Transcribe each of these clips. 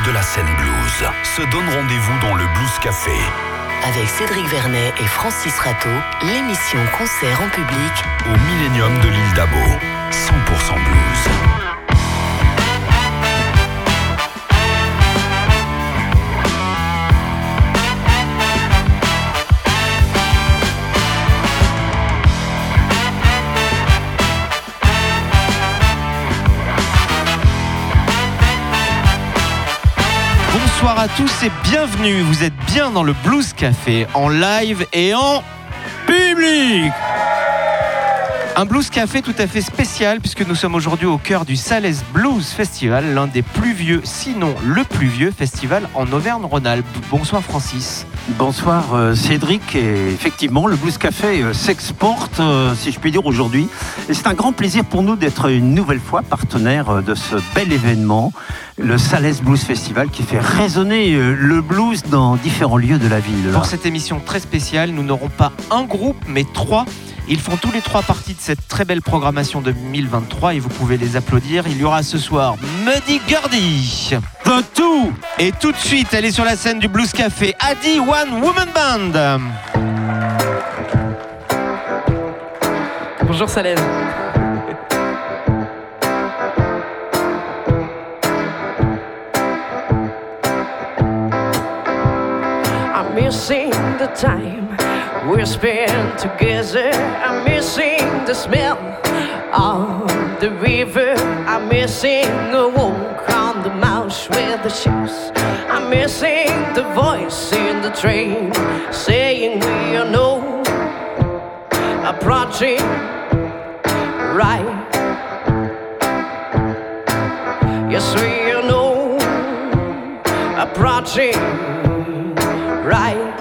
de la scène blues se donnent rendez-vous dans le Blues Café. Avec Cédric Vernet et Francis Rateau, l'émission Concert en public au Millennium de l'île d'Abo. 100% blues. Bonsoir à tous et bienvenue. Vous êtes bien dans le Blues Café en live et en public. Un blues café tout à fait spécial puisque nous sommes aujourd'hui au cœur du Sales Blues Festival, l'un des plus vieux, sinon le plus vieux festival en Auvergne-Rhône-Alpes. Bonsoir Francis. Bonsoir euh, Cédric. Et effectivement, le Blues Café euh, s'exporte, euh, si je puis dire, aujourd'hui. Et c'est un grand plaisir pour nous d'être une nouvelle fois partenaire de ce bel événement, le Sales Blues Festival, qui fait résonner le blues dans différents lieux de la ville. Pour cette émission très spéciale, nous n'aurons pas un groupe, mais trois ils font tous les trois parties de cette très belle programmation de 2023 et vous pouvez les applaudir. Il y aura ce soir Muddy Gurdy. Two. Et tout de suite, elle est sur la scène du Blues Café, Adi One Woman Band. Bonjour Salem. I'm missing the time we spend together. I'm missing the smell of the river. I'm missing a walk the mouse with the ships. I'm missing the voice in the train saying we are no approaching right. Yes, we are no approaching right.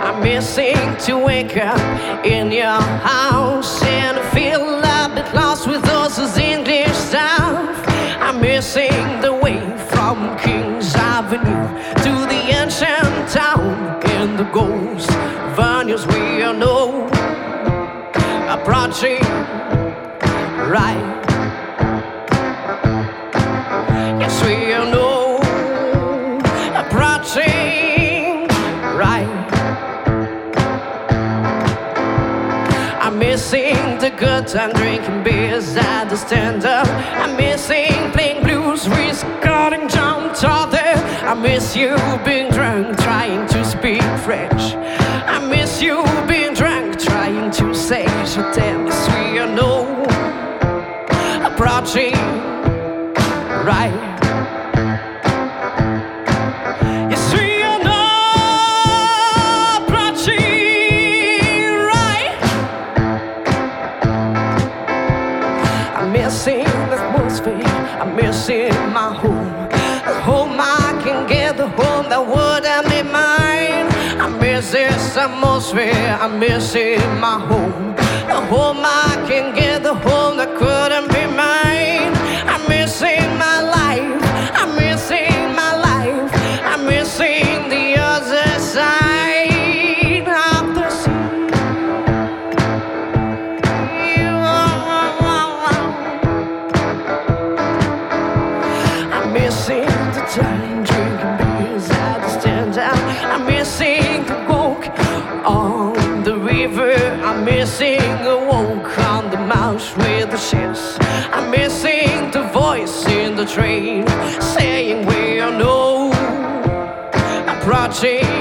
I'm missing to wake up in your house the venues we are no approaching right. Yes, we are no approaching right. I'm missing the good time drinking beers at the stand up. I'm missing playing blues, recording John Tother. I miss you being drunk, fresh. I miss you being drunk, trying to say so damn sweet. I know approaching right. Atmosphere. I'm missing my home. The home I can get, the home that couldn't be mine. I'm missing my life. I'm missing my life. I'm missing the other side of the sea. I'm missing the time missing a walk on the mouse with the ships. I'm missing the voice in the train saying we are no approaching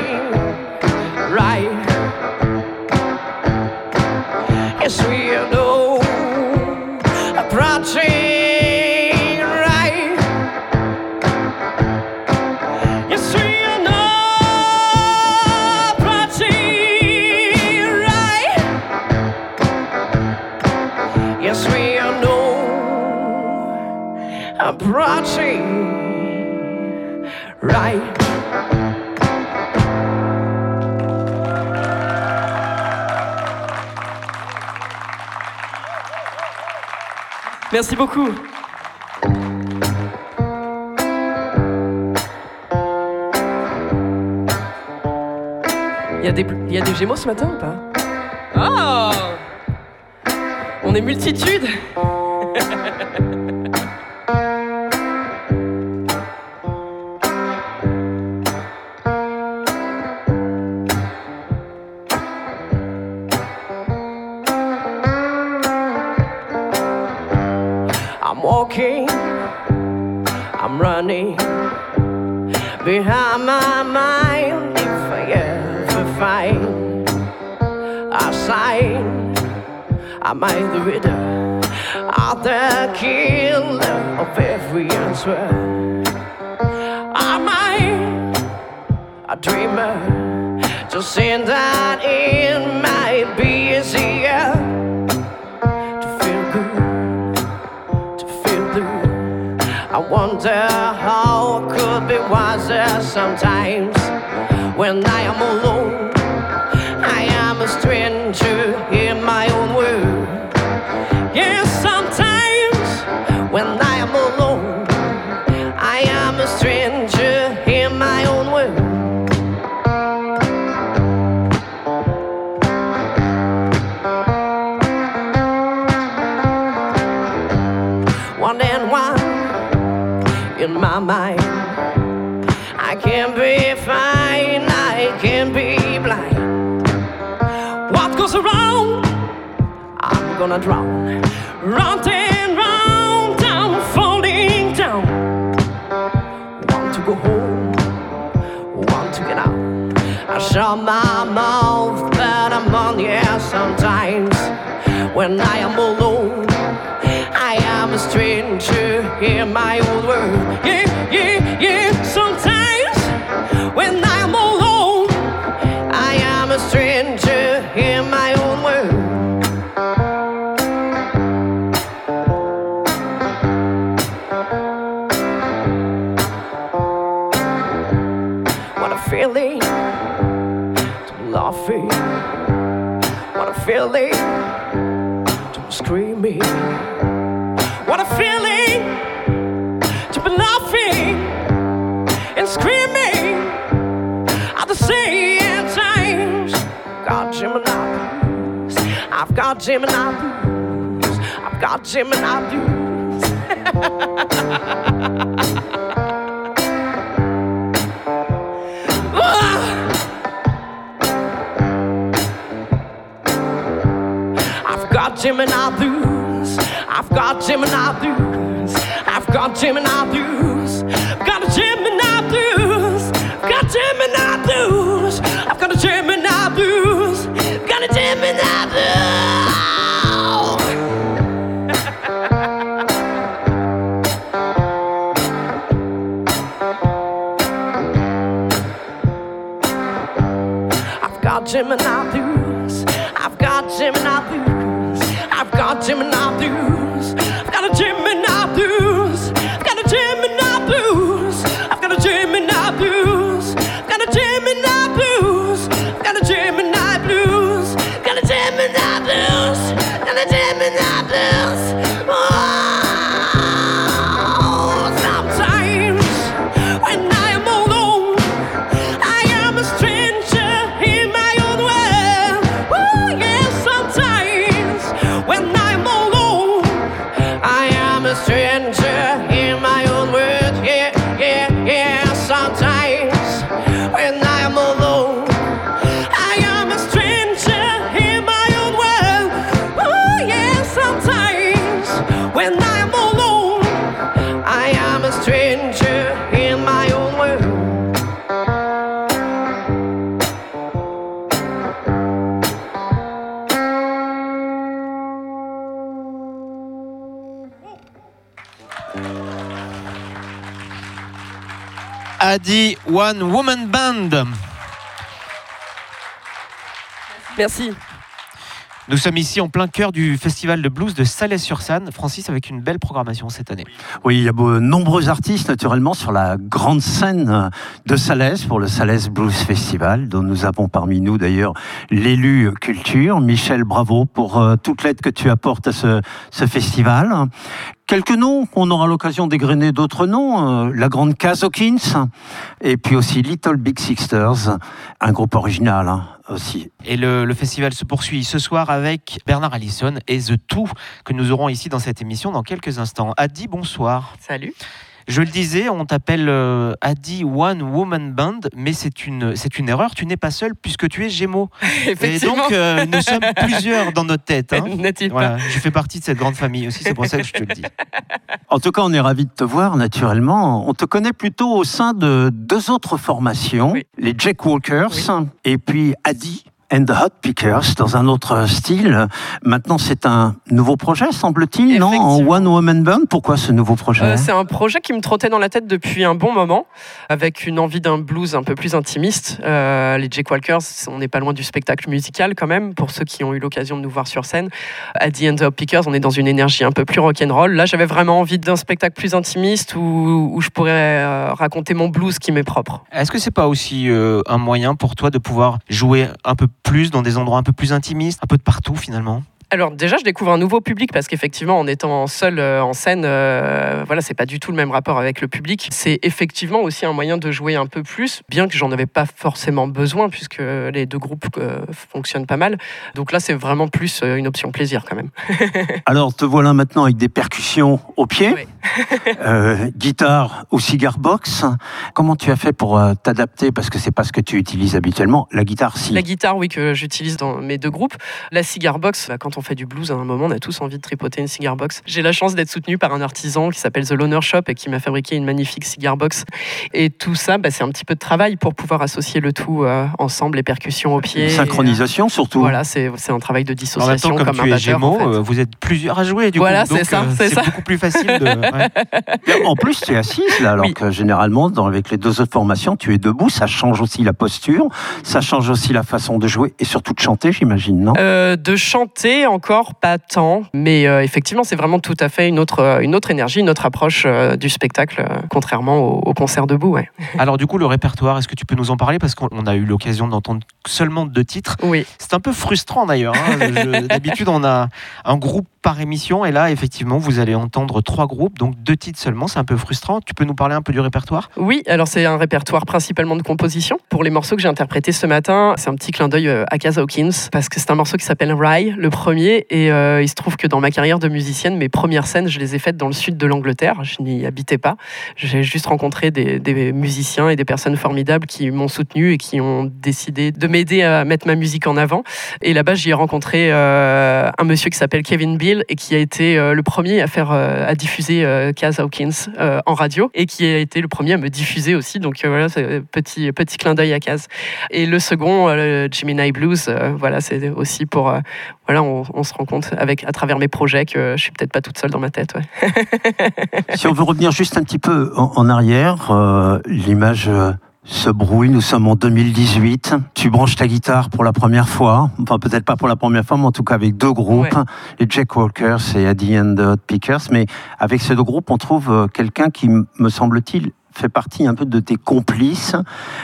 Merci beaucoup. Il y, a des, il y a des Gémeaux ce matin ou pas? Oh On est multitude am I the reader? Are the killer of every answer? Am I a dreamer? Just saying that it might be easier to feel good, to feel blue. I wonder how I could be wiser sometimes when I am alone. I'm gonna drown. Round and round, down, falling down. Want to go home, want to get out. I shut my mouth, but I'm on the air sometimes. When I am alone, I am a stranger in my own world. Yeah, yeah, yeah. Sometimes when I Gemini blues. I've got Gemini blues. I've got Gemini blues. I've got Gemini blues. I've got Gemini blues. I've got Gemini blues. Gemini blues. I've got Gemini blues. I've got Gemini blues. Adi One Woman Band. Merci. Nous sommes ici en plein cœur du festival de blues de Salais-sur-Sanne. Francis, avec une belle programmation cette année. Oui, il y a de nombreux artistes naturellement sur la grande scène de Salès pour le Salès Blues Festival, dont nous avons parmi nous d'ailleurs l'élu culture, Michel Bravo, pour euh, toute l'aide que tu apportes à ce, ce festival. Quelques noms, on aura l'occasion d'égrener d'autres noms. euh, la Grande Case Hawkins, et puis aussi Little Big Sisters, un groupe original hein, aussi. Et le, le festival se poursuit ce soir avec Bernard Allison et The Two, que nous aurons ici dans cette émission dans quelques instants. Adi, bonsoir. Salut. Je le disais, on t'appelle euh, Adi One Woman Band, mais c'est une, c'est une erreur. Tu n'es pas seul puisque tu es Gémeaux. Et donc, euh, nous sommes plusieurs dans notre tête. hein. Voilà, je fais partie de cette grande famille aussi, c'est pour ça que je te le dis. En tout cas, on est ravis de te voir, naturellement. On te connaît plutôt au sein de deux autres formations, Oui. les Jack Walkers et puis Adi and the Hot Pickers, dans un autre style. Maintenant, c'est un nouveau projet, semble-t-il, non? En. One Woman Band. Pourquoi ce nouveau projet? Euh, c'est un projet qui me trottait dans la tête depuis un bon moment, avec une envie d'un blues un peu plus intimiste. Euh, les Jake Walkers, on n'est pas loin du spectacle musical quand même, pour ceux qui ont eu l'occasion de nous voir sur scène. À The End of Pickers, on est dans une énergie un peu plus rock'n'roll. Là, j'avais vraiment envie d'un spectacle plus intimiste où, où je pourrais euh, raconter mon blues qui m'est propre. Est-ce que c'est pas aussi euh, un moyen pour toi de pouvoir jouer un peu plus dans des endroits un peu plus intimistes, un peu de partout finalement Alors déjà, je découvre un nouveau public parce qu'effectivement, en étant seul euh, en scène, euh, voilà, c'est pas du tout le même rapport avec le public. C'est effectivement aussi un moyen de jouer un peu plus, bien que j'en avais pas forcément besoin puisque les deux groupes euh, fonctionnent pas mal. Donc là, c'est vraiment plus euh, une option plaisir quand même. Alors, te voilà maintenant avec des percussions au pied, Oui. guitare ou cigar box. Comment tu as fait pour t'adapter? Parce que c'est pas ce que tu utilises habituellement. La guitare, si. La guitare, oui, que j'utilise dans mes deux groupes. La cigar box, bah, quand on fait du blues, à un moment, on a tous envie de tripoter une cigar box. J'ai la chance d'être soutenu par un artisan qui s'appelle The Loner Shop et qui m'a fabriqué une magnifique cigar box. Et tout ça, bah, c'est un petit peu de travail pour pouvoir associer le tout euh, ensemble, les percussions au pied. Une synchronisation surtout. Voilà, c'est c'est un travail de En même dissociation temps, comme, comme, tu un es batteur. Gémeaux, en fait. euh, vous êtes plusieurs à jouer du Voilà, coup. Donc, c'est ça, euh, c'est ça. beaucoup plus facile de. ouais. En plus, tu es assise là, alors Oui. que généralement, dans, avec les deux autres formations, tu es debout. Ça change aussi la posture, ça change aussi la façon de jouer et surtout de chanter, j'imagine, non? Euh, de chanter encore pas tant, mais euh, effectivement c'est vraiment tout à fait une autre, euh, une autre énergie, une autre approche euh, du spectacle, contrairement au, au concert debout. Ouais. Alors du coup, le répertoire, est-ce que tu peux nous en parler? Parce qu'on on a eu l'occasion d'entendre seulement deux titres. Oui. C'est un peu frustrant d'ailleurs. hein. D'habitude, on a un groupe par émission et là, effectivement, vous allez entendre trois groupes, donc deux titres seulement. C'est un peu frustrant. Tu peux nous parler un peu du répertoire? Oui, alors c'est un répertoire principalement de composition. Pour les morceaux que j'ai interprétés ce matin, c'est un petit clin d'œil euh, à Kaz Hawkins, parce que c'est un morceau qui s'appelle Rye, le premier, et euh, il se trouve que dans ma carrière de musicienne, mes premières scènes, je les ai faites dans le sud de l'Angleterre. Je n'y habitais pas. J'ai juste rencontré des, musiciens et des personnes formidables qui m'ont soutenu et qui ont décidé de m'aider à mettre ma musique en avant. Et là-bas, j'y ai rencontré euh, un monsieur qui s'appelle Kevin Bill et qui a été euh, le premier à faire, euh, à diffuser Kaz Hawkins euh, en radio et qui a été le premier à me diffuser aussi. Donc voilà, petit petit clin d'œil à Kaz. Et le second, le Gemini Blues, voilà, c'est aussi pour voilà, on, se rend compte avec à travers mes projets que je suis peut-être pas toute seule dans ma tête. Si on veut revenir juste un petit peu en, arrière, l'image se brouille. Nous sommes en 2018. Tu branches ta guitare pour la première fois. Enfin, peut-être pas pour la première fois, mais en tout cas avec deux groupes, Ouais. les Jack Walkers et Addy and the Hot Pickers. Mais avec ces deux groupes, on trouve euh, quelqu'un qui, me semble-t-il, fait partie un peu de tes complices.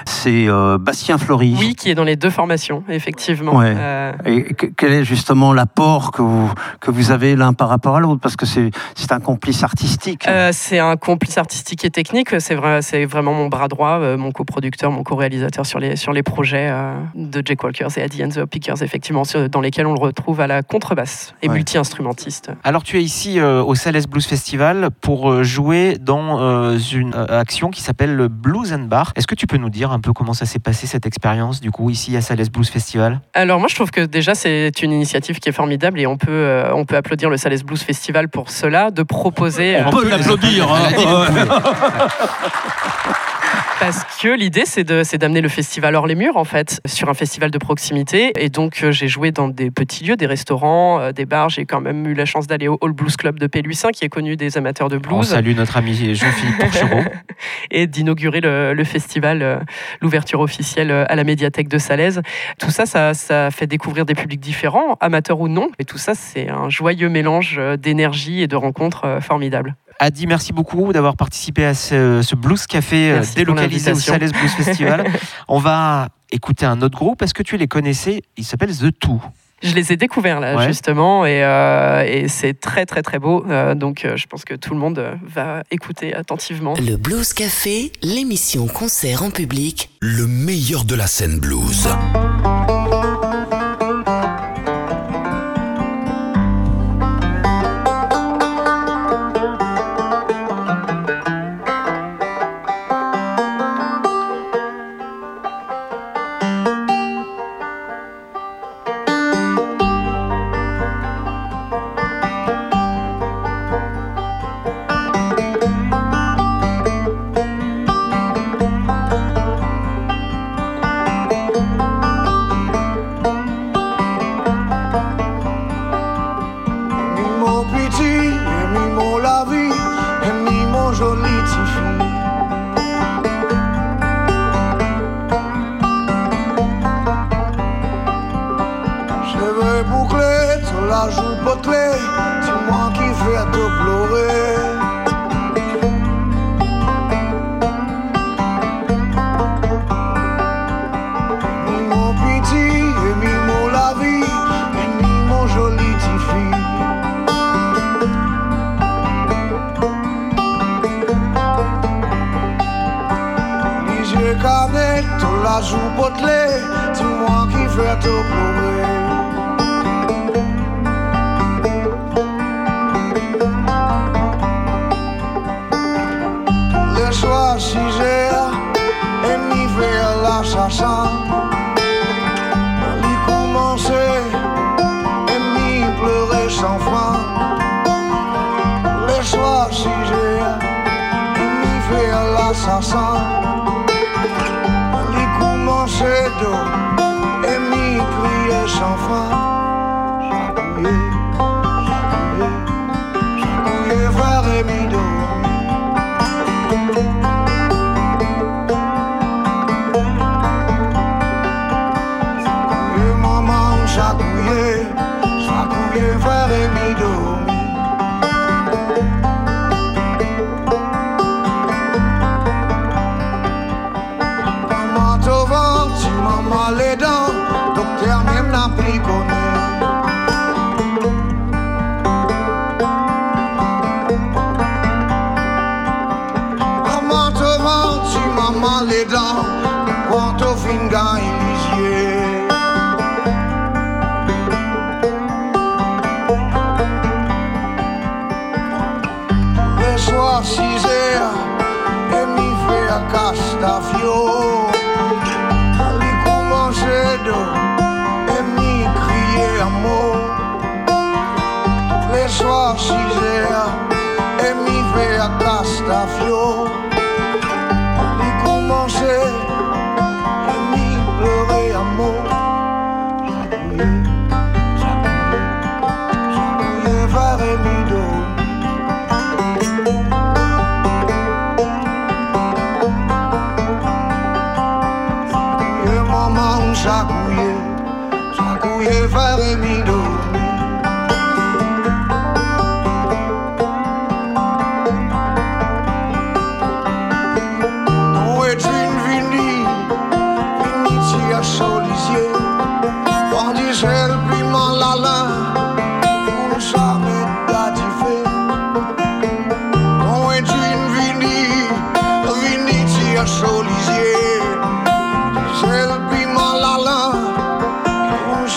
C'est euh, Bastien Flory. Oui, qui est dans les deux formations, effectivement. Ouais. Euh, Et que- quel est justement l'apport que vous, que vous avez l'un par rapport à l'autre? Parce que c'est c'est un complice artistique. Euh, c'est un complice artistique et technique. C'est vrai, c'est vraiment mon bras droit, euh, mon coproducteur, mon co-réalisateur sur les sur les projets euh, de Jake Walkers et Addy and the Pickers, effectivement, sur- dans lesquels on le retrouve à la contrebasse et Ouais. multi-instrumentiste. Alors, tu es ici euh, au Sales Blues Festival pour jouer dans euh, une euh, qui s'appelle le Blues and Bar. Est-ce que tu peux nous dire un peu comment ça s'est passé cette expérience, du coup, ici à Sales Blues Festival? Alors moi, je trouve que déjà c'est une initiative qui est formidable et on peut euh, on peut applaudir le Sales Blues Festival pour cela, de proposer. euh, on peut l'applaudir. hein. Parce que l'idée, c'est d'amener le festival hors les murs, en fait, sur un festival de proximité. Et donc, euh, j'ai joué dans des petits lieux, des restaurants, euh, des bars. J'ai quand même eu la chance d'aller au Hall Blues Club de Pélussin, qui est connu des amateurs de On blues, salue notre ami Jean-Philippe Porchereau. et d'inaugurer le, le festival, euh, l'ouverture officielle à la médiathèque de Salaise. Tout ça, ça, ça fait découvrir des publics différents, amateurs ou non. Et tout ça, c'est un joyeux mélange d'énergie et de rencontres formidables. Adi, merci beaucoup d'avoir participé à ce, ce Blues Café euh, Merci délocalisé au. Sales Blues Festival. On va écouter un autre groupe. Est-ce que tu les connaissais? Il s'appelle The Two. Je les ai découverts là Ouais. justement et, euh, et c'est très très très beau. Euh, donc euh, je pense que tout le monde va écouter attentivement. Le Blues Café, l'émission concert en public Le meilleur de la scène blues.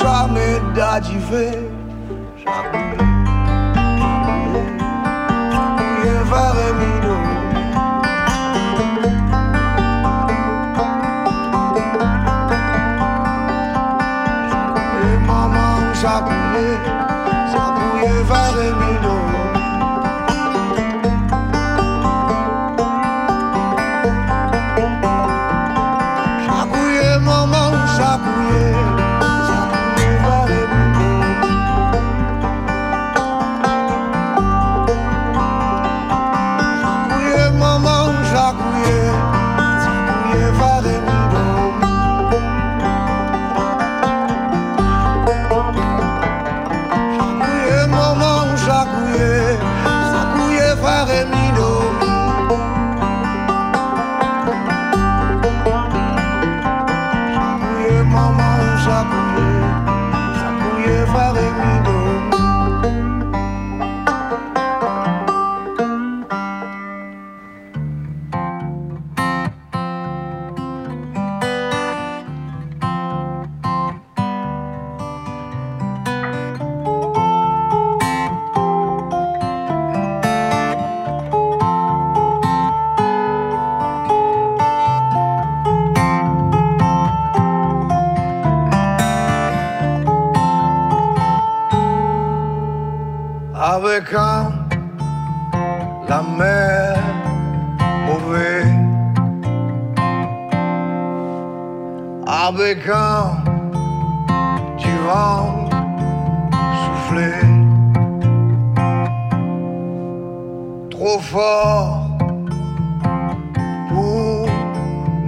jamais d'arriver. Jamais.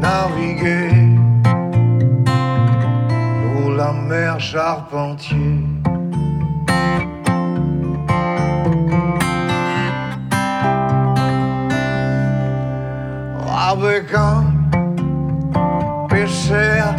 naviguer sous la mer charpentier. Avec un pêcheur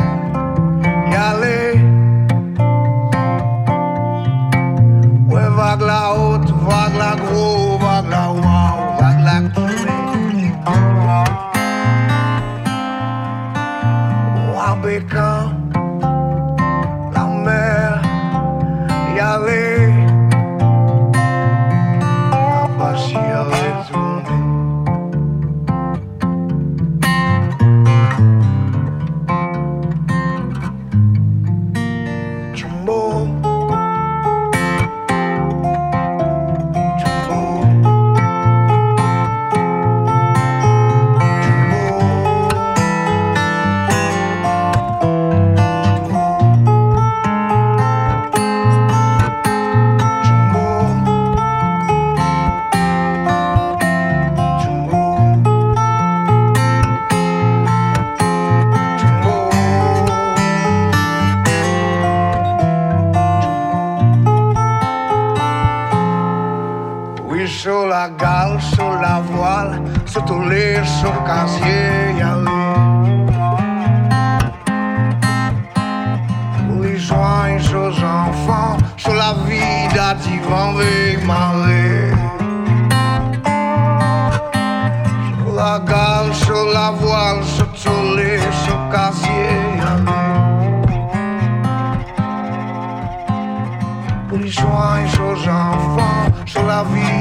aux enfants, sur la vie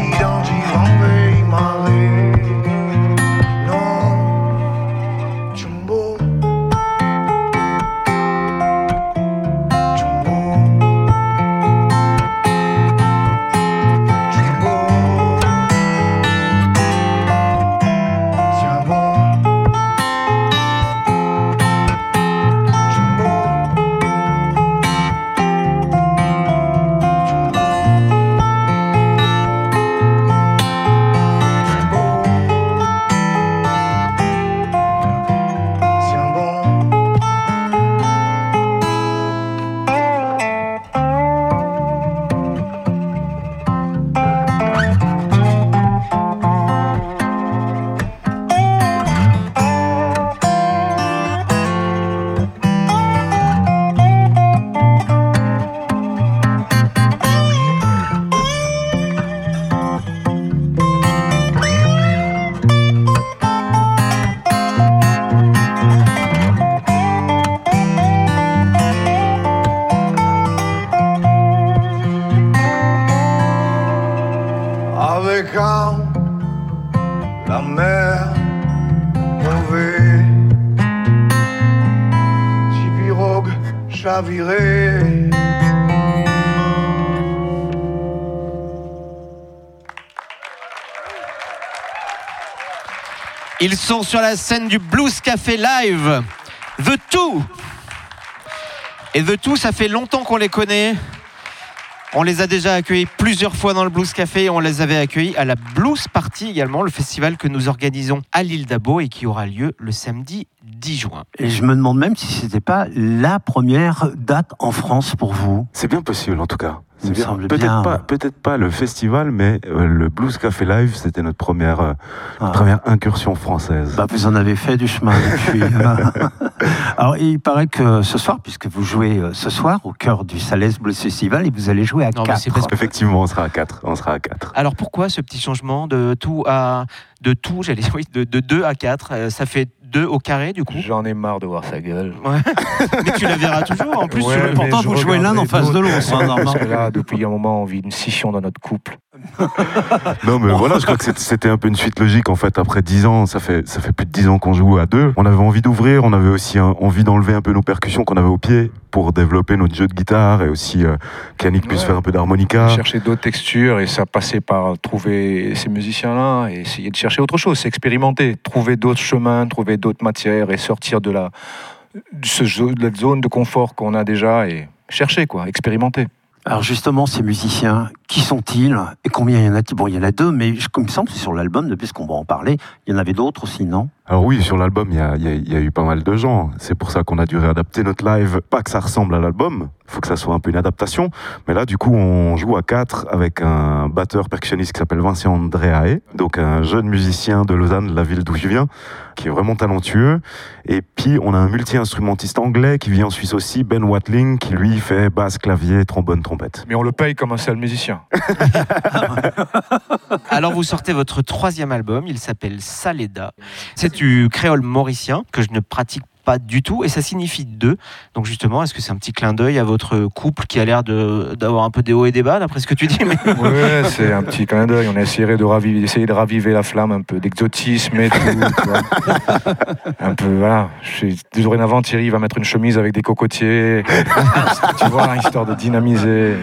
sur la scène du Blues Café Live. The Two. Et The Two, ça fait longtemps qu'on les connaît. On les a déjà accueillis plusieurs fois dans le Blues Café. et On les avait accueillis à la Blues Party également, le festival que nous organisons à l'île d'Abo et qui aura lieu le samedi 10 juin. Et je me demande même si c'était pas la première date en France pour vous. C'est bien possible en tout cas. Peut-être pas, ouais. peut-être pas le festival, mais euh, le Blues Café Live, c'était notre première, euh, Ah. première incursion française. Bah, vous en avez fait du chemin depuis. Alors, il paraît que ce soir, puisque vous jouez euh, ce soir au cœur du Salès Blues Festival, et vous allez jouer à Non, mais c'est 4. parce que- Effectivement, on sera à 4. On sera à 4. Alors pourquoi ce petit changement de tout à de tout, j'allais dire, oui, de, de 2 à 4 Ça fait 2 au carré du coup J'en ai marre de voir sa gueule. Mais tu la verras toujours en plus. Ouais, sur le- pourtant, je vous jouez l'un en face de l'autre, hein. Parce que là, depuis un moment, on vit une scission dans notre couple. Non, mais voilà, je crois que c'était- un peu une suite logique en fait. Après 10 ans, ça fait, ça fait plus de 10 ans qu'on joue à deux. On avait envie d'ouvrir, on avait aussi un- envie d'enlever un peu nos percussions qu'on avait au pied pour développer notre jeu de guitare et aussi euh, qu'Yannick puisse faire un peu d'harmonica. Chercher d'autres textures et ça passait par trouver ces musiciens-là et essayer de chercher autre chose, s'expérimenter, trouver d'autres chemins, trouver d'autres matières et sortir de la, de ce de la zone de confort qu'on a déjà et chercher, quoi, expérimenter. Alors, justement, ces musiciens, qui sont-ils Et combien il y en a? Bon, il y en a deux, mais il me semble que sur l'album, depuis ce qu'on va en parler, il y en avait d'autres aussi, non? Alors oui, sur l'album, il y a, il y a- il y a eu pas mal de gens. C'est pour ça qu'on a dû réadapter notre live. Pas que ça ressemble à l'album, il faut que ça soit un peu une adaptation. Mais là, du coup, on joue à quatre avec un batteur percussionniste qui s'appelle Vincent Andreae, donc un jeune musicien de Lausanne, la ville d'où je viens, qui est vraiment talentueux. Et puis, on a un multi-instrumentiste anglais qui vit en Suisse aussi, Ben Watling, qui lui fait basse, clavier, trombone, trompette. Mais on le paye comme un seul musicien. Alors vous sortez votre troisième album, il s'appelle Saleda. C'est du créole mauricien que je ne pratique pas du tout et ça signifie deux. Donc justement, est-ce que c'est un petit clin d'œil à votre couple qui a l'air d'avoir un peu des hauts et des bas d'après ce que tu dis mais... C'est un petit clin d'œil. On essaierait de raviver, d'essayer de raviver la flamme, un peu d'exotisme et tout. un peu, voilà. Dorénavant, Thierry va mettre une chemise avec des cocotiers. tu vois, histoire de dynamiser.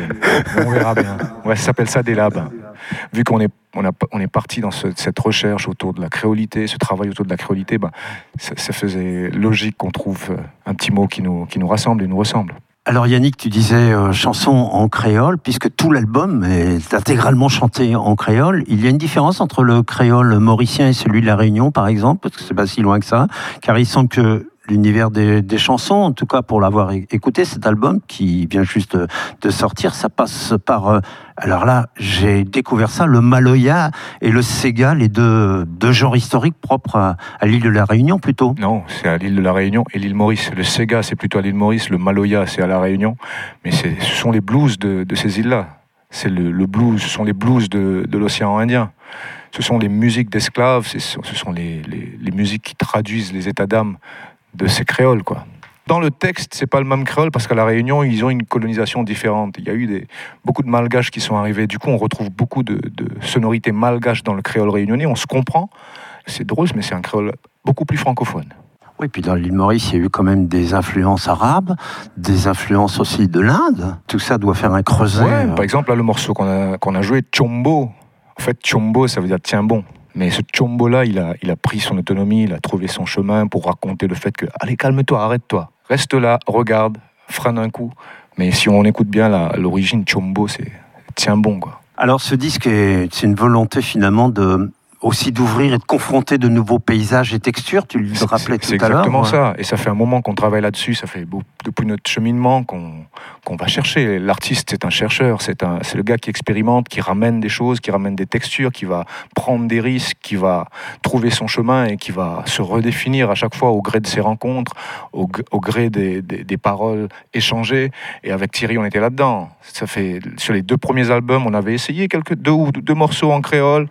On verra bien. Ouais, ça s'appelle ça des labs. Vu qu'on est, on est parti dans ce- cette recherche autour de la créolité, ce travail autour de la créolité, ben, ça, ça faisait logique qu'on trouve euh, un petit mot qui nous, qui nous rassemble et nous ressemble. Alors Yannick, tu disais euh, chanson en créole, puisque tout l'album est intégralement chanté en créole. Il y a une différence entre le créole mauricien et celui de la Réunion, par exemple, parce que c'est pas si loin que ça, car il semble que l'univers des, chansons, en tout cas pour l'avoir écouté, cet album qui vient juste de, sortir, ça passe par... euh, alors là, j'ai découvert ça, le Maloya et le Sega, les deux, deux genres historiques propres à, l'île de la Réunion plutôt. Non, c'est à l'île de la Réunion et l'île Maurice. Le Sega, c'est plutôt à l'île Maurice. Le Maloya, c'est à la Réunion. Mais ce sont les blues de, ces îles-là. C'est le, blues, ce sont les blues de, l'océan Indien. Ce sont les musiques d'esclaves, ce sont les musiques qui traduisent les états d'âme de ces créoles, quoi. Dans le texte, c'est pas le même créole parce qu'à la Réunion, ils ont une colonisation différente. Il y a eu des, beaucoup de malgaches qui sont arrivés. Du coup, on retrouve beaucoup de, de sonorités malgaches dans le créole réunionnais. On se comprend. C'est drôle, mais c'est un créole beaucoup plus francophone. Oui, puis dans l'île Maurice, il y a eu quand même des influences arabes, des influences aussi de l'Inde. Tout ça doit faire un creuset. Ouais, euh, par exemple, là, le morceau qu'on a, qu'on a joué, Chombo. En fait, Chombo, ça veut dire tiens bon. Mais ce Chombo-là, il a, il a pris son autonomie, il a trouvé son chemin pour raconter le fait que, allez, calme-toi, arrête-toi. Reste là, regarde, freine un coup. Mais si on écoute bien l'origine, Chombo, c'est tiens bon, quoi. Alors ce disque, est- c'est une volonté finalement de aussi d'ouvrir et de confronter de nouveaux paysages et textures. Tu le C'est- rappelais C'est tout à l'heure. exactement ouais. ça. Et ça fait un moment qu'on travaille là-dessus. Ça fait depuis notre cheminement qu'on qu'on va chercher. L'artiste, c'est un chercheur. C'est c'est le gars qui expérimente, qui ramène des choses, qui ramène des textures, qui va prendre des risques, qui va trouver son chemin et qui va se redéfinir à chaque fois au gré de ses rencontres, au, gré des, des- des paroles échangées. Et avec Thierry, on était là-dedans. Ça fait sur les deux premiers albums, on avait essayé quelques deux ou deux morceaux en créole.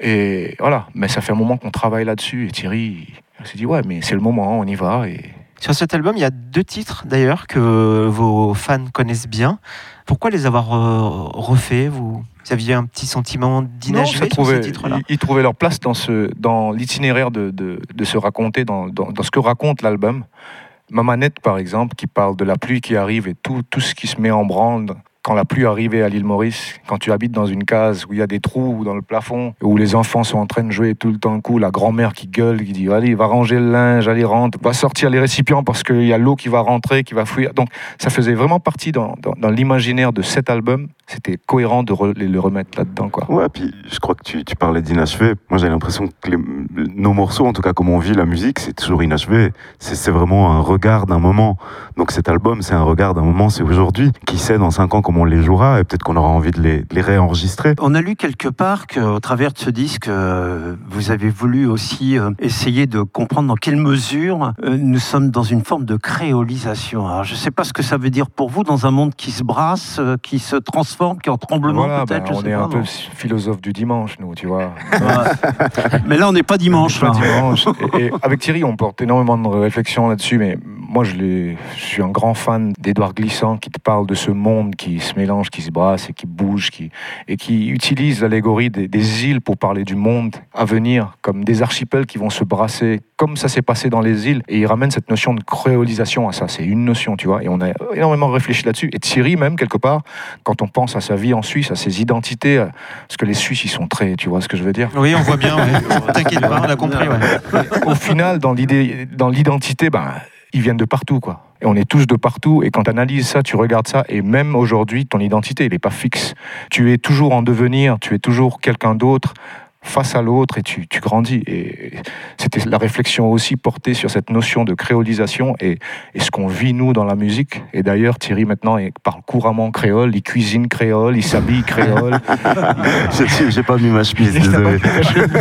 Et voilà, mais ça fait un moment qu'on travaille là-dessus. Et Thierry, s'est dit, ouais, mais c'est le moment, on y va. Et Sur cet album, il y a deux titres d'ailleurs que vos fans connaissent bien. Pourquoi les avoir euh, refaits vous, vous aviez un petit sentiment d'inachevé sur ces titres-là? ils, ils trouvaient leur place dans, ce, dans l'itinéraire de, de, de se raconter, dans, dans, dans ce que raconte l'album. Mamanette, par exemple, qui parle de la pluie qui arrive et tout, tout ce qui se met en branle quand la pluie arrivait à l'île Maurice, quand tu habites dans une case où il y a des trous dans le plafond, où les enfants sont en train de jouer tout le temps le coup, la grand-mère qui gueule, qui dit allez, va ranger le linge, allez, rentre, va sortir les récipients parce qu'il y a l'eau qui va rentrer, qui va fuir. Donc ça faisait vraiment partie dans, l'imaginaire de cet album. C'était cohérent de le remettre là-dedans. Quoi. Ouais, puis je crois que tu, parlais d'inachevé. Moi, j'ai l'impression que nos morceaux, en tout cas, comme on vit la musique, c'est toujours inachevé. C'est c'est vraiment un regard d'un moment. Donc cet album, c'est un regard d'un moment, c'est aujourd'hui. Qui sait dans cinq ans comment on les jouera et peut-être qu'on aura envie de les, de les réenregistrer. On a lu quelque part qu'au travers de ce disque, euh, vous avez voulu aussi euh, essayer de comprendre dans quelle mesure euh, nous sommes dans une forme de créolisation. Alors, je ne sais pas ce que ça veut dire pour vous dans un monde qui se brasse, euh, qui se transforme, qui est en tremblement Voilà, peut-être. ben, je on sais est pas, un peu philosophe du dimanche, nous, tu vois. Mais là, on n'est pas dimanche. Pas là. dimanche. Et, et avec Thierry, on porte énormément de réflexions là-dessus, mais moi, je, je suis un grand fan d'Edouard Glissant qui te parle de ce monde qui se mélange, qui se brasse et qui bouge, qui, et qui utilise l'allégorie des, des îles pour parler du monde à venir, comme des archipels qui vont se brasser, comme ça s'est passé dans les îles. Et il ramène cette notion de créolisation à ça. C'est une notion, tu vois. Et on a énormément réfléchi là-dessus. Et Thierry, même, quelque part, quand on pense à sa vie en Suisse, à ses identités, parce que les Suisses, ils sont très, tu vois ce que je veux dire? Oui, on voit bien. ouais. T'inquiète pas, on a compris. ouais. au final, dans l'identité, ben, ils viennent de partout, quoi. Et on est tous de partout. Et quand tu analyses ça, tu regardes ça, et même aujourd'hui, ton identité, elle n'est pas fixe. Tu es toujours en devenir, tu es toujours quelqu'un d'autre face à l'autre et tu, tu grandis. Et c'était la réflexion aussi portée sur cette notion de créolisation et, et ce qu'on vit nous dans la musique. Et d'ailleurs, Thierry maintenant il parle couramment créole, il cuisine créole, il s'habille créole. J'ai pas mis ma chemise, désolé.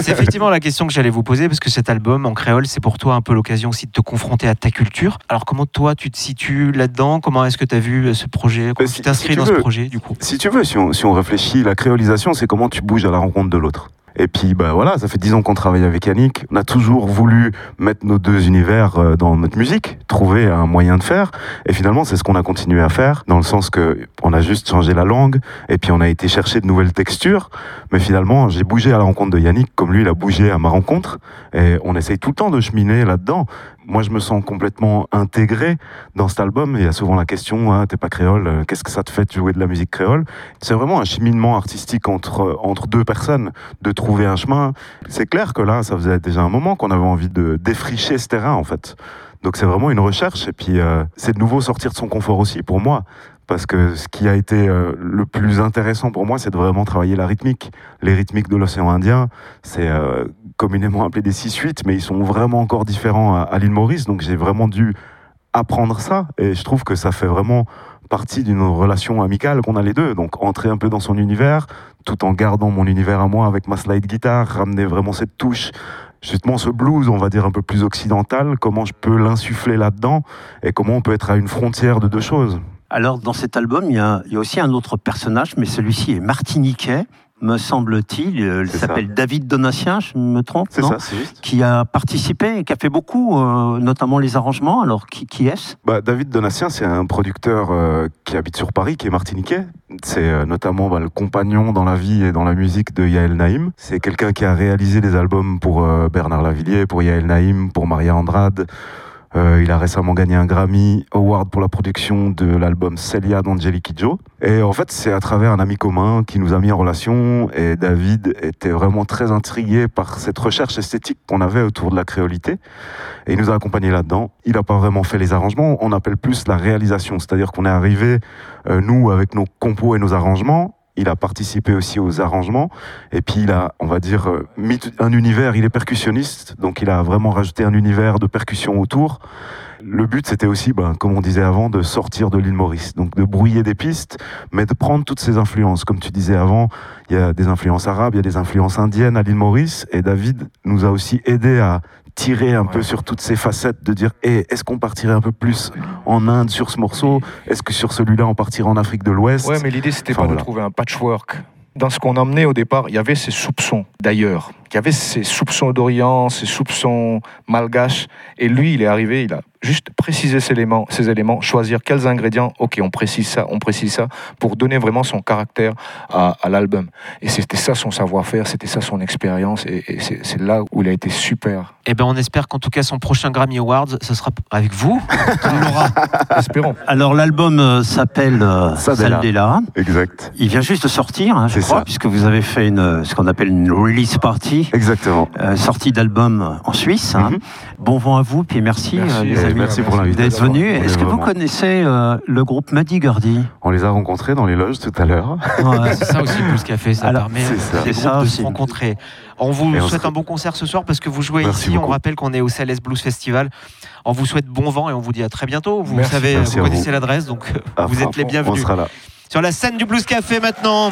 C'est effectivement la question que j'allais vous poser parce que cet album en créole, c'est pour toi un peu l'occasion aussi de te confronter à ta culture. Alors comment toi tu te situes là-dedans? Comment est-ce que tu as vu ce projet? Comment si- tu t'inscris si dans ce projet du coup? Si tu veux, si on, si on réfléchit, la créolisation, c'est comment tu bouges à la rencontre de l'autre. Et puis, bah voilà, ça fait dix ans qu'on travaille avec Yannick. On a toujours voulu mettre nos deux univers euh, dans notre musique, trouver un moyen de faire. Et finalement, c'est ce qu'on a continué à faire, dans le sens que on a juste changé la langue, et puis on a été chercher de nouvelles textures. Mais finalement, j'ai bougé à la rencontre de Yannick, comme lui, il a bougé à ma rencontre. Et on essaye tout le temps de cheminer là-dedans. Moi, je me sens complètement intégré dans cet album. Il y a souvent la question, hein, t'es pas créole, euh, qu'est-ce que ça te fait de jouer de la musique créole? C'est vraiment un cheminement artistique entre, entre deux personnes, de trouver un chemin. C'est clair que là, ça faisait déjà un moment qu'on avait envie de défricher ce terrain, en fait. Donc c'est vraiment une recherche et puis euh, c'est de nouveau sortir de son confort aussi pour moi. Parce que ce qui a été euh, le plus intéressant pour moi, c'est de vraiment travailler la rythmique. Les rythmiques de l'océan Indien, c'est euh, communément appelé des 6-8, mais ils sont vraiment encore différents à, à l'île Maurice. Donc j'ai vraiment dû apprendre ça. Et je trouve que ça fait vraiment partie d'une relation amicale qu'on a les deux. Donc entrer un peu dans son univers, tout en gardant mon univers à moi avec ma slide guitare, ramener vraiment cette touche, justement ce blues, on va dire un peu plus occidental, comment je peux l'insuffler là-dedans et comment on peut être à une frontière de deux choses. Alors, dans cet album, il y a, il y a aussi un autre personnage, mais celui-ci est martiniquais, me semble-t-il. Euh, Il ça. s'appelle David Donatien, je me trompe C'est non ça, c'est juste. Qui a participé et qui a fait beaucoup, euh, notamment les arrangements. Alors, qui, qui est-ce? Bah, David Donatien, c'est un producteur euh, qui habite sur Paris, qui est martiniquais. C'est euh, notamment bah, le compagnon dans la vie et dans la musique de Yael Naïm. C'est quelqu'un qui a réalisé des albums pour euh, Bernard Lavillier, pour Yael Naïm, pour Maria Andrade. Euh, il a récemment gagné un Grammy Award pour la production de l'album Celia d'Angelique Kidjo. Et en fait, c'est à travers un ami commun qui nous a mis en relation. Et David était vraiment très intrigué par cette recherche esthétique qu'on avait autour de la créolité. Et il nous a accompagnés là-dedans. Il n'a pas vraiment fait les arrangements, on appelle plus la réalisation. C'est-à-dire qu'on est arrivé, euh, nous, avec nos compos et nos arrangements. Il a participé aussi aux arrangements. Et puis il a, on va dire, euh, mis un univers. Il est percussionniste, donc il a vraiment rajouté un univers de percussion autour. Le but, c'était aussi, ben, comme on disait avant, de sortir de l'île Maurice. Donc de brouiller des pistes, mais de prendre toutes ces influences. Comme tu disais avant, il y a des influences arabes, il y a des influences indiennes à l'île Maurice. Et David nous a aussi aidé à tirer un peu sur toutes ces facettes, de dire Eh, est-ce qu'on partirait un peu plus en Inde sur ce morceau? Est-ce que sur celui-là, on partirait en Afrique de l'Ouest? Ouais, mais l'idée, c'était Enfin, pas voilà. de trouver un patchwork. Dans ce qu'on emmenait au départ, il y avait ces soupçons d'ailleurs. Il y avait ces soupçons d'Orient, ces soupçons malgaches. Et lui, il est arrivé, il a juste précisé ces éléments, ces éléments, choisir quels ingrédients. Ok, on précise ça, on précise ça, pour donner vraiment son caractère à, à l'album. Et c'était ça son savoir-faire, c'était ça son expérience. Et, et c'est là où il a été super. Eh ben, on espère qu'en tout cas son prochain Grammy Awards, ce sera avec vous l'aura. Espérons. Alors, l'album euh, s'appelle euh. Saldela. Exact. Il vient juste de sortir, hein, je C'est crois, ça. puisque vous avez fait une, ce qu'on appelle une release party. Exactement. euh, sortie d'album en Suisse. hein. Mhm. Bon vent à vous, puis merci, Merci, euh, les et amis merci pour Merci l'invitation. d'être venus. On Est-ce est que vous connaissez euh, le groupe Muddy Gurdy? On les a rencontrés dans les loges tout à l'heure. Ouais. C'est ça aussi, Blues Café, ça Alors, permet c'est ça. des de se rencontrer. On vous Et on souhaite se- un bon concert ce soir parce que vous jouez Merci ici. On rappelle qu'on est au Céleste Blues Festival. On vous souhaite bon vent et on vous dit à très bientôt. Vous Merci. savez, Merci vous connaissez l'adresse, donc Ah, vous êtes les on bienvenus. sera là. Sur la scène du Blues Café maintenant,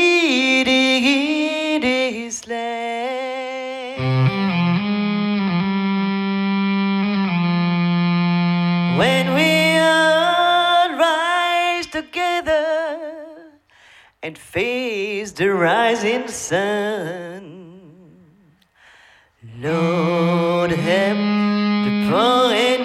and face the rising sun. Lord, help the poor and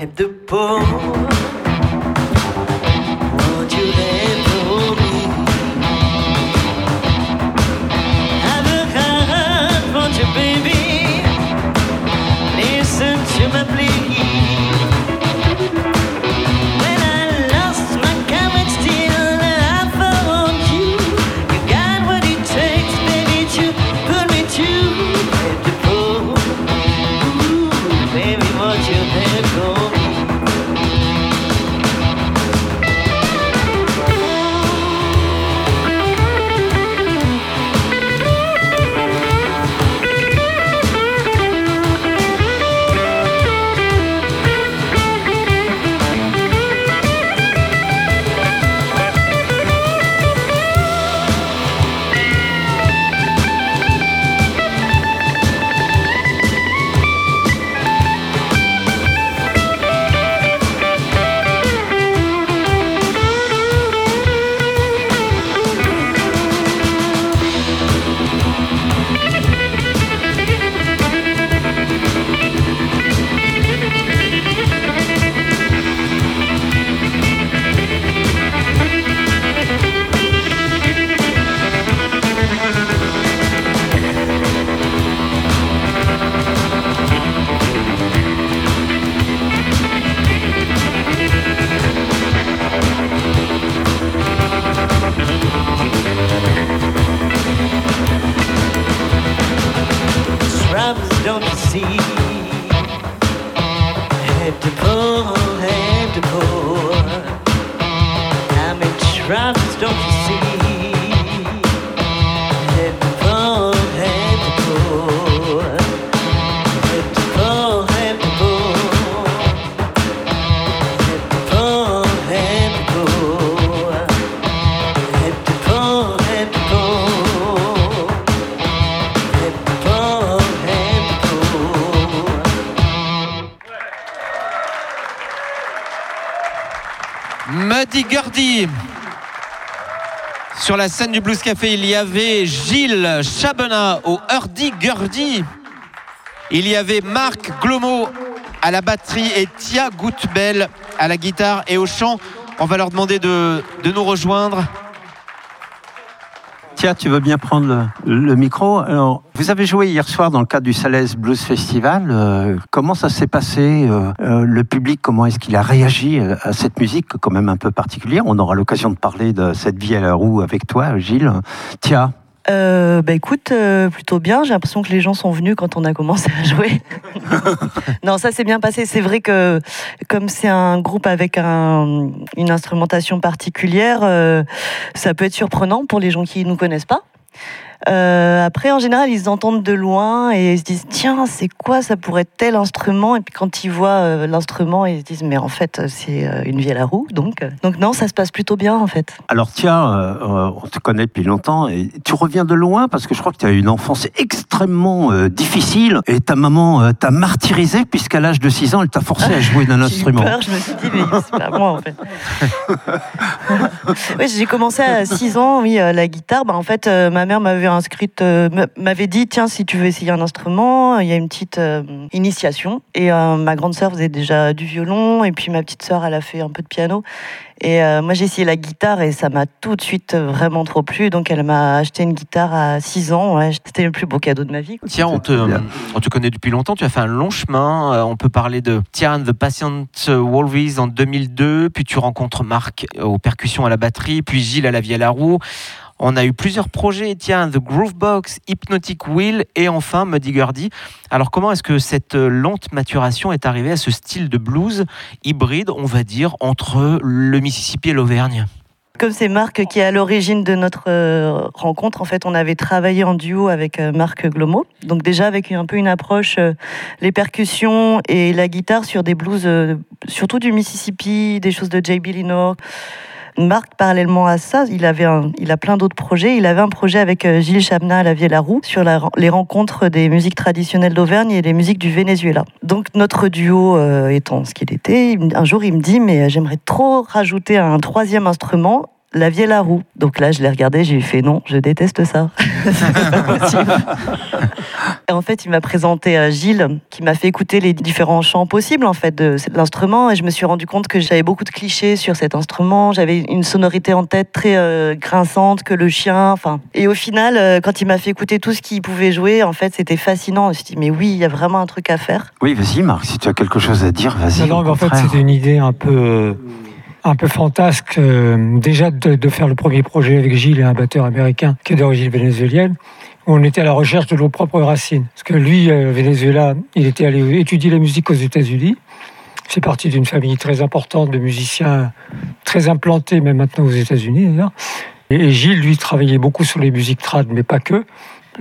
I'm the poor. Shrubs, don't Sur la scène du Blues Café, il y avait Gilles Chabena au Hurdy Gurdy. Il y avait Marc Glomo à la batterie et Tia Goutbel à la guitare et au chant. On va leur demander de, de nous rejoindre. Tiens, tu veux bien prendre le, micro Alors, vous avez joué hier soir dans le cadre du Salès Blues Festival. Euh, comment ça s'est passé Euh, euh, Le public, comment est-ce qu'il a réagi à cette musique quand même un peu particulière? On aura l'occasion de parler de cette vie à la roue avec toi, Gilles. Tiens, Euh, bah écoute, euh, plutôt bien. J'ai l'impression que les gens sont venus quand on a commencé à jouer. non, ça s'est bien passé. C'est vrai que comme c'est un groupe avec un- une instrumentation particulière, euh, ça peut être surprenant pour les gens qui nous connaissent pas. Euh, après, en général, ils entendent de loin et ils se disent tiens, c'est quoi Ça pourrait être tel instrument? Et puis quand ils voient euh, l'instrument, ils se disent mais en fait, c'est euh, une vie à roue. Donc, donc non, ça se passe plutôt bien en fait. alors tiens, on te connaît depuis longtemps et tu reviens de loin parce que je crois que tu as eu une enfance extrêmement difficile et ta maman t'a martyrisé puisqu'à l'âge de 6 ans, elle t'a forcé à jouer d'un J'ai eu instrument. peur, je me suis dit, mais c'est pas moi en fait. oui, j'ai commencé à 6 ans, oui, la guitare. Bah, en fait, ma mère m'avait inscrite, euh, m'avait dit tiens si tu veux essayer un instrument, il y a une petite euh, initiation. Et euh, ma grande sœur faisait déjà du violon et puis ma petite sœur elle a fait un peu de piano. Et euh, moi j'ai essayé la guitare et ça m'a tout de suite euh, vraiment trop plu. Donc elle m'a acheté une guitare à 6 ans. ouais. C'était le plus beau cadeau de ma vie. quoi. Tiens, on te, on te connaît depuis longtemps, tu as fait un long chemin. Euh, on peut parler de Tian The Patient Wolves en 2002, puis tu rencontres Marc aux percussions à la batterie, puis Gilles à la vie à la roue. On a eu plusieurs projets, tiens, The Groovebox, Hypnotic Wheel et enfin Muddy Gurdy. Alors comment est-ce que cette lente maturation est arrivée à ce style de blues hybride, on va dire, entre le Mississippi et l'Auvergne? Comme c'est Marc qui est à l'origine de notre euh, rencontre, en fait, on avait travaillé en duo avec euh, Marc Glomo. Donc déjà avec un peu une approche, euh, les percussions et la guitare sur des blues, surtout du Mississippi, des choses de J.B. Lenoir. Marc, parallèlement à ça, il, avait il a plein d'autres projets. Il avait un projet avec euh, Gilles Chabna à la Vie et la Roue sur les rencontres des musiques traditionnelles d'Auvergne et des musiques du Venezuela. Donc notre duo euh, étant ce qu'il était, un jour il me dit mais euh, j'aimerais trop rajouter un troisième instrument. La vie et la roue. Donc là, je l'ai regardé, j'ai fait non, je déteste ça. Et en fait, il m'a présenté euh, Gilles, qui m'a fait écouter les différents chants possibles en fait de cet- l'instrument, et je me suis rendu compte que j'avais beaucoup de clichés sur cet instrument. J'avais une sonorité en tête très euh, grinçante, que le chien. Enfin, et au final, euh, quand il m'a fait écouter tout ce qu'il pouvait jouer, en fait, c'était fascinant. Je me suis dit mais oui, il y a vraiment un truc à faire. Oui, vas-y, Marc, si tu as quelque chose à dire, vas-y. Non, non, au mais en fait, c'était une idée un peu, euh, un peu fantasque. euh, déjà de, faire le premier projet avec Gilles un batteur américain qui est d'origine vénézuélienne. où On était à la recherche de nos propres racines. Parce que lui, euh, Venezuela, il était allé étudier la musique aux États-Unis. C'est parti d'une famille très importante de musiciens très implantés, même maintenant aux États-Unis. Et et Gilles, lui, travaillait beaucoup sur les musiques trad, mais pas que.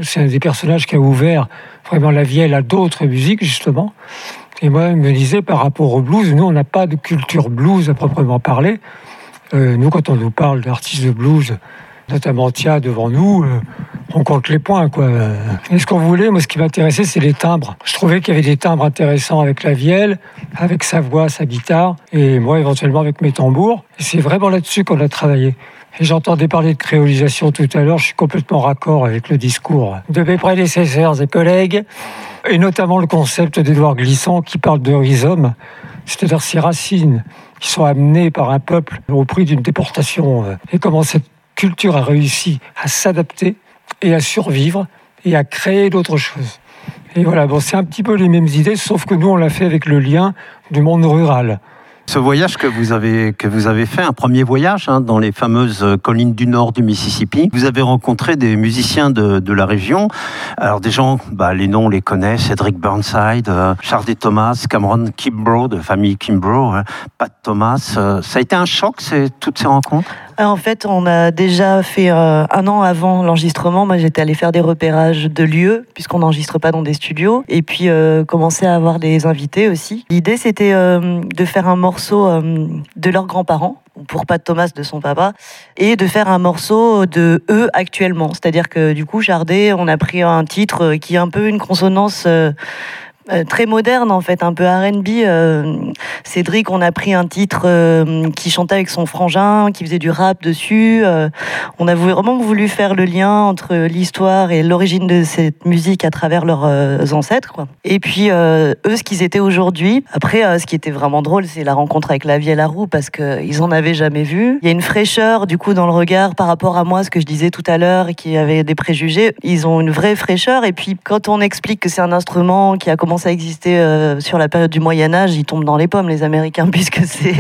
C'est un des personnages qui a ouvert vraiment la vielle à d'autres musiques, justement. Et moi, il me disait, par rapport au blues, nous, on n'a pas de culture blues à proprement parler. Euh, nous, quand on nous parle d'artistes de blues, notamment Tia devant nous, euh, on compte les points. Quoi. Et ce qu'on voulait, moi, ce qui m'intéressait, c'est les timbres. Je trouvais qu'il y avait des timbres intéressants avec la vielle, avec sa voix, sa guitare, et moi, éventuellement, avec mes tambours. Et c'est vraiment là-dessus qu'on a travaillé. J'entendais parler de créolisation tout à l'heure, je suis complètement raccord avec le discours de mes prédécesseurs et collègues, et notamment le concept d'Édouard Glissant qui parle de rhizome, c'est-à-dire ces racines qui sont amenées par un peuple au prix d'une déportation, euh, et comment cette culture a réussi à s'adapter et à survivre et à créer d'autres choses. Et voilà, bon, c'est un petit peu les mêmes idées, sauf que nous, on l'a fait avec le lien du monde rural. Ce voyage que vous avez, que vous avez fait, un premier voyage hein, dans les fameuses euh, collines du nord du Mississippi, vous avez rencontré des musiciens de, de la région. Alors des gens, bah, les noms on les connaît, Cédric Burnside, euh, Charlie Thomas, Cameron Kimbrough, de famille Kimbrough, hein, Pat Thomas. euh, ça a été un choc, ces- toutes ces rencontres? En fait, on a déjà fait euh, un an avant l'enregistrement. Moi, j'étais allée faire des repérages de lieux, puisqu'on n'enregistre pas dans des studios, et puis euh, commencer à avoir des invités aussi. L'idée, c'était euh, de faire un morceau euh, de leurs grands-parents, pour Pat Thomas de son papa, et de faire un morceau de eux actuellement. C'est-à-dire que du coup, Chardet, on a pris un titre qui est un peu une consonance. euh, euh, très moderne en fait, un peu R&B. euh, Cédric, on a pris un titre euh, qui chantait avec son frangin, qui faisait du rap dessus. euh, on a vraiment voulu faire le lien entre l'histoire et l'origine de cette musique à travers leurs euh, ancêtres. Quoi. Et puis eux, ce qu'ils étaient aujourd'hui. Après, ce qui était vraiment drôle, c'est la rencontre avec la vie à la roue parce qu'ils en avaient jamais vu. Il y a une fraîcheur du coup dans le regard par rapport à moi, ce que je disais tout à l'heure, qui avait des préjugés. Ils ont une vraie fraîcheur. Et puis quand on explique que c'est un instrument qui a commencé à exister euh, sur la période du Moyen Âge, ils tombent dans les pommes les Américains puisque c'est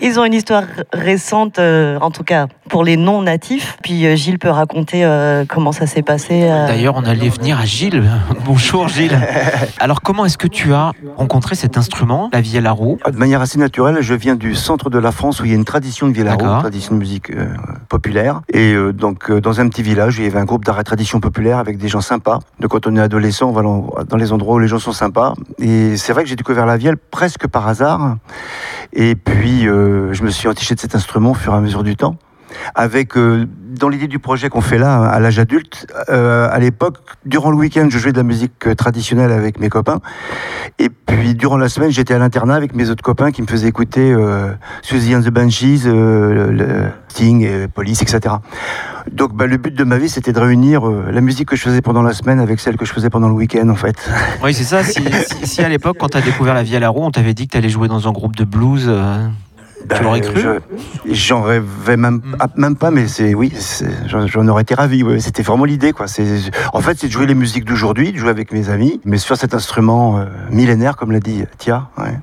ils ont une histoire récente, euh, en tout cas pour les non natifs. Puis euh, Gilles peut raconter euh, comment ça s'est passé. euh, D'ailleurs, on allait venir à Gilles. Bonjour Gilles. Alors, comment est-ce que tu as rencontré cet instrument, la vie à la roue De manière assez naturelle, je viens du centre de la France où il y a une tradition de Villaro, D'accord. une tradition de musique euh, populaire. Et euh, donc, euh, dans un petit village, il y avait un groupe d'art et tradition populaire avec des gens sympas. Donc, quand on est adolescent, on va dans les endroits où les gens sont sympas. Et c'est vrai que j'ai découvert la vielle presque par hasard. Et puis, euh, je me suis entiché de cet instrument au fur et à mesure du temps avec euh, dans l'idée du projet qu'on fait là, à l'âge adulte, euh, à l'époque, durant le week-end, je jouais de la musique euh, traditionnelle avec mes copains. Et puis, durant la semaine, j'étais à l'internat avec mes autres copains qui me faisaient écouter euh, Susie and the Banshees, le, Sting, et Police, etc. Donc, bah, le but de ma vie, c'était de réunir la musique que je faisais pendant la semaine avec celle que je faisais pendant le week-end, en fait. Oui, c'est ça. Si- si à l'époque, quand tu as découvert la vie à la roue, on t'avait dit que tu allais jouer dans un groupe de blues, tu l'aurais cru Ben, je- J'en rêvais même, ah, même pas, mais c'est oui, j'en aurais été ravi. ouais. C'était vraiment l'idée, quoi. En fait, c'est de jouer les musiques d'aujourd'hui, de jouer avec mes amis, mais sur cet instrument euh, millénaire, comme l'a dit Tia. ouais.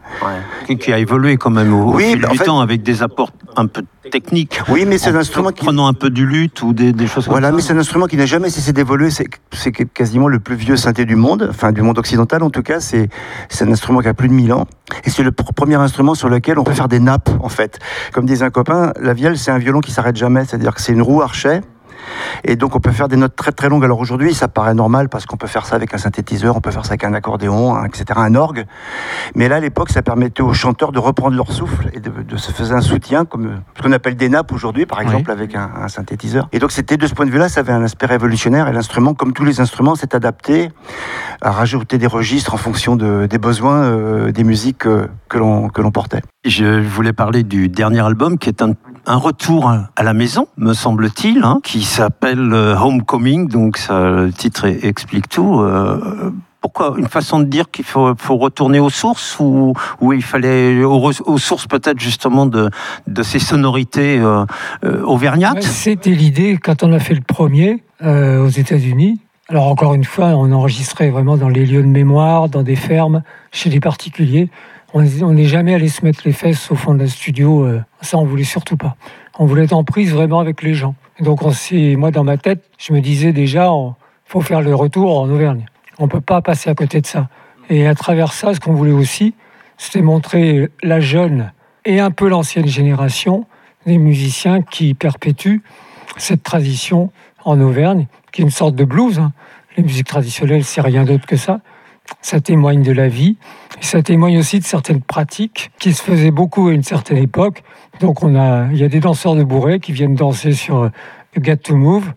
Qui- qui a évolué quand même au, au Oui, fil bah, en du fait- temps avec des apports un peu techniques. Oui, mais c'est un instrument qui. Prenant un peu du luth ou des, des choses comme Voilà, ça. mais c'est un instrument qui n'a jamais cessé d'évoluer. C'est quasiment le plus vieux synthé du monde, enfin du monde occidental en tout cas. C'est c'est un instrument qui a plus de 1000 ans. Et c'est le pr- premier instrument sur lequel on peut faire des nappes, en fait. Comme disait un copain, la vielle, c'est un violon qui s'arrête jamais. C'est-à-dire que c'est une roue archet. Et donc on peut faire des notes très très longues. Alors aujourd'hui, ça paraît normal parce qu'on peut faire ça avec un synthétiseur, on peut faire ça avec un accordéon, un- etc., un orgue. Mais là, à l'époque, ça permettait aux chanteurs de reprendre leur souffle et de, de se faire un soutien, comme ce qu'on appelle des nappes aujourd'hui, par exemple, avec un, un synthétiseur. Et donc c'était de ce point de vue-là, ça avait un aspect révolutionnaire. Et l'instrument, comme tous les instruments, s'est adapté à rajouter des registres en fonction de- des besoins euh, des musiques euh, que l'on que l'on portait. Je voulais parler du dernier album qui est un, un retour à la maison, me semble-t-il, hein, qui s'appelle euh, Homecoming, donc ça, le titre explique tout. Euh, pourquoi? Une façon de dire qu'il faut, retourner aux sources ou, ou il fallait aux, sources peut-être justement de, ces sonorités euh, euh, auvergnates? C'était l'idée quand on a fait le premier euh, aux États-Unis. Alors encore une fois, on enregistrait vraiment dans les lieux de mémoire, dans des fermes, chez des particuliers. On n'est jamais allé se mettre les fesses au fond d'un studio. euh, ça, on voulait surtout pas. On voulait être en prise vraiment avec les gens. Donc, moi, dans ma tête, je me disais déjà, il faut faire le retour en Auvergne. On peut pas passer à côté de ça. Et à travers ça, ce qu'on voulait aussi, c'était montrer la jeune et un peu l'ancienne génération des musiciens qui perpétuent cette tradition en Auvergne, qui est une sorte de blues. hein. Les musiques traditionnelles, c'est rien d'autre que ça. Ça témoigne de la vie. Ça témoigne aussi de certaines pratiques qui se faisaient beaucoup à une certaine époque. Donc, on a, il y a des danseurs de bourré qui viennent danser sur euh, Get to Move,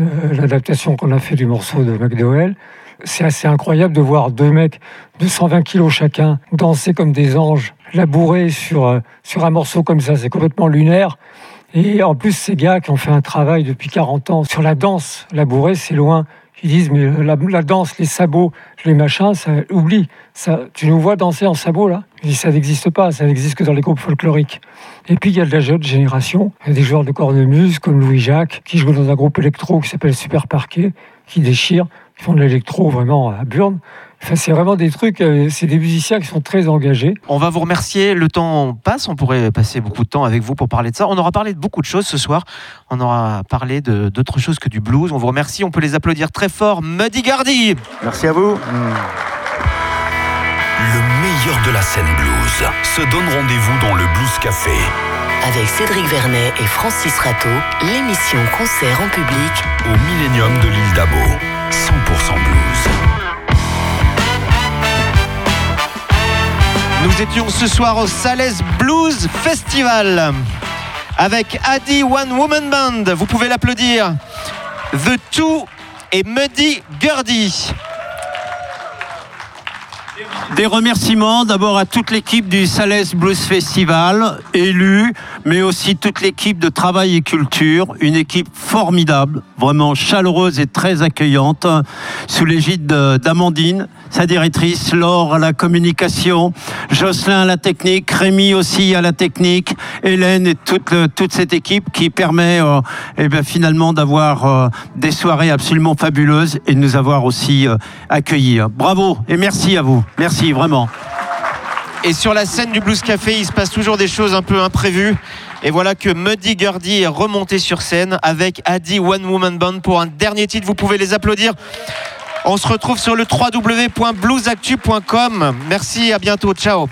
euh, l'adaptation qu'on a fait du morceau de McDowell. C'est assez incroyable de voir deux mecs de 120 kilos chacun danser comme des anges, labourer sur, euh, sur un morceau comme ça. C'est complètement lunaire. Et en plus, ces gars qui ont fait un travail depuis 40 ans sur la danse, labourer, c'est loin. Ils disent, mais la, danse, les sabots, les machins, ça, oublie. Ça, tu nous vois danser en sabots, là Je dis, ça n'existe pas, ça n'existe que dans les groupes folkloriques. Et puis, il y a de la jeune génération. Il y a des joueurs de cornemuse, comme Louis-Jacques, qui jouent dans un groupe électro qui s'appelle Super Parquet, qui déchire, qui font de l'électro vraiment à Burn. Enfin, c'est vraiment des trucs, euh, c'est des musiciens qui sont très engagés. On va vous remercier. Le temps passe. On pourrait passer beaucoup de temps avec vous pour parler de ça. On aura parlé de beaucoup de choses ce soir. On aura parlé d'autres choses que du blues. On vous remercie. On peut les applaudir très fort. Muddy Gardy. Merci à vous. Le meilleur de la scène blues se donne rendez-vous dans le Blues Café. Avec Cédric Vernet et Francis Rateau, l'émission Concert en public Au Millennium de l'île d'Abo. 100% blues. Nous étions ce soir au Sales Blues Festival avec Adi One Woman Band. Vous pouvez l'applaudir. The Two et Muddy Gurdy. Des remerciements d'abord à toute l'équipe du Sales Blues Festival, élue, mais aussi toute l'équipe de Travail et Culture, une équipe formidable, vraiment chaleureuse et très accueillante, sous l'égide de- d'Amandine, sa directrice, Laure à la communication, Jocelyn à la technique, Rémi aussi à la technique, Hélène et toute, toute cette équipe qui permet euh, eh bien, finalement d'avoir euh, des soirées absolument fabuleuses et de nous avoir aussi euh, accueillis. Bravo et merci à vous. Merci vraiment. Et sur la scène du Blues Café, il se passe toujours des choses un peu imprévues. Et voilà que Muddy Gurdy est remonté sur scène avec Adi One Woman Band pour un dernier titre. Vous pouvez les applaudir. On se retrouve sur le www.bluesactu.com. Merci, à bientôt. Ciao.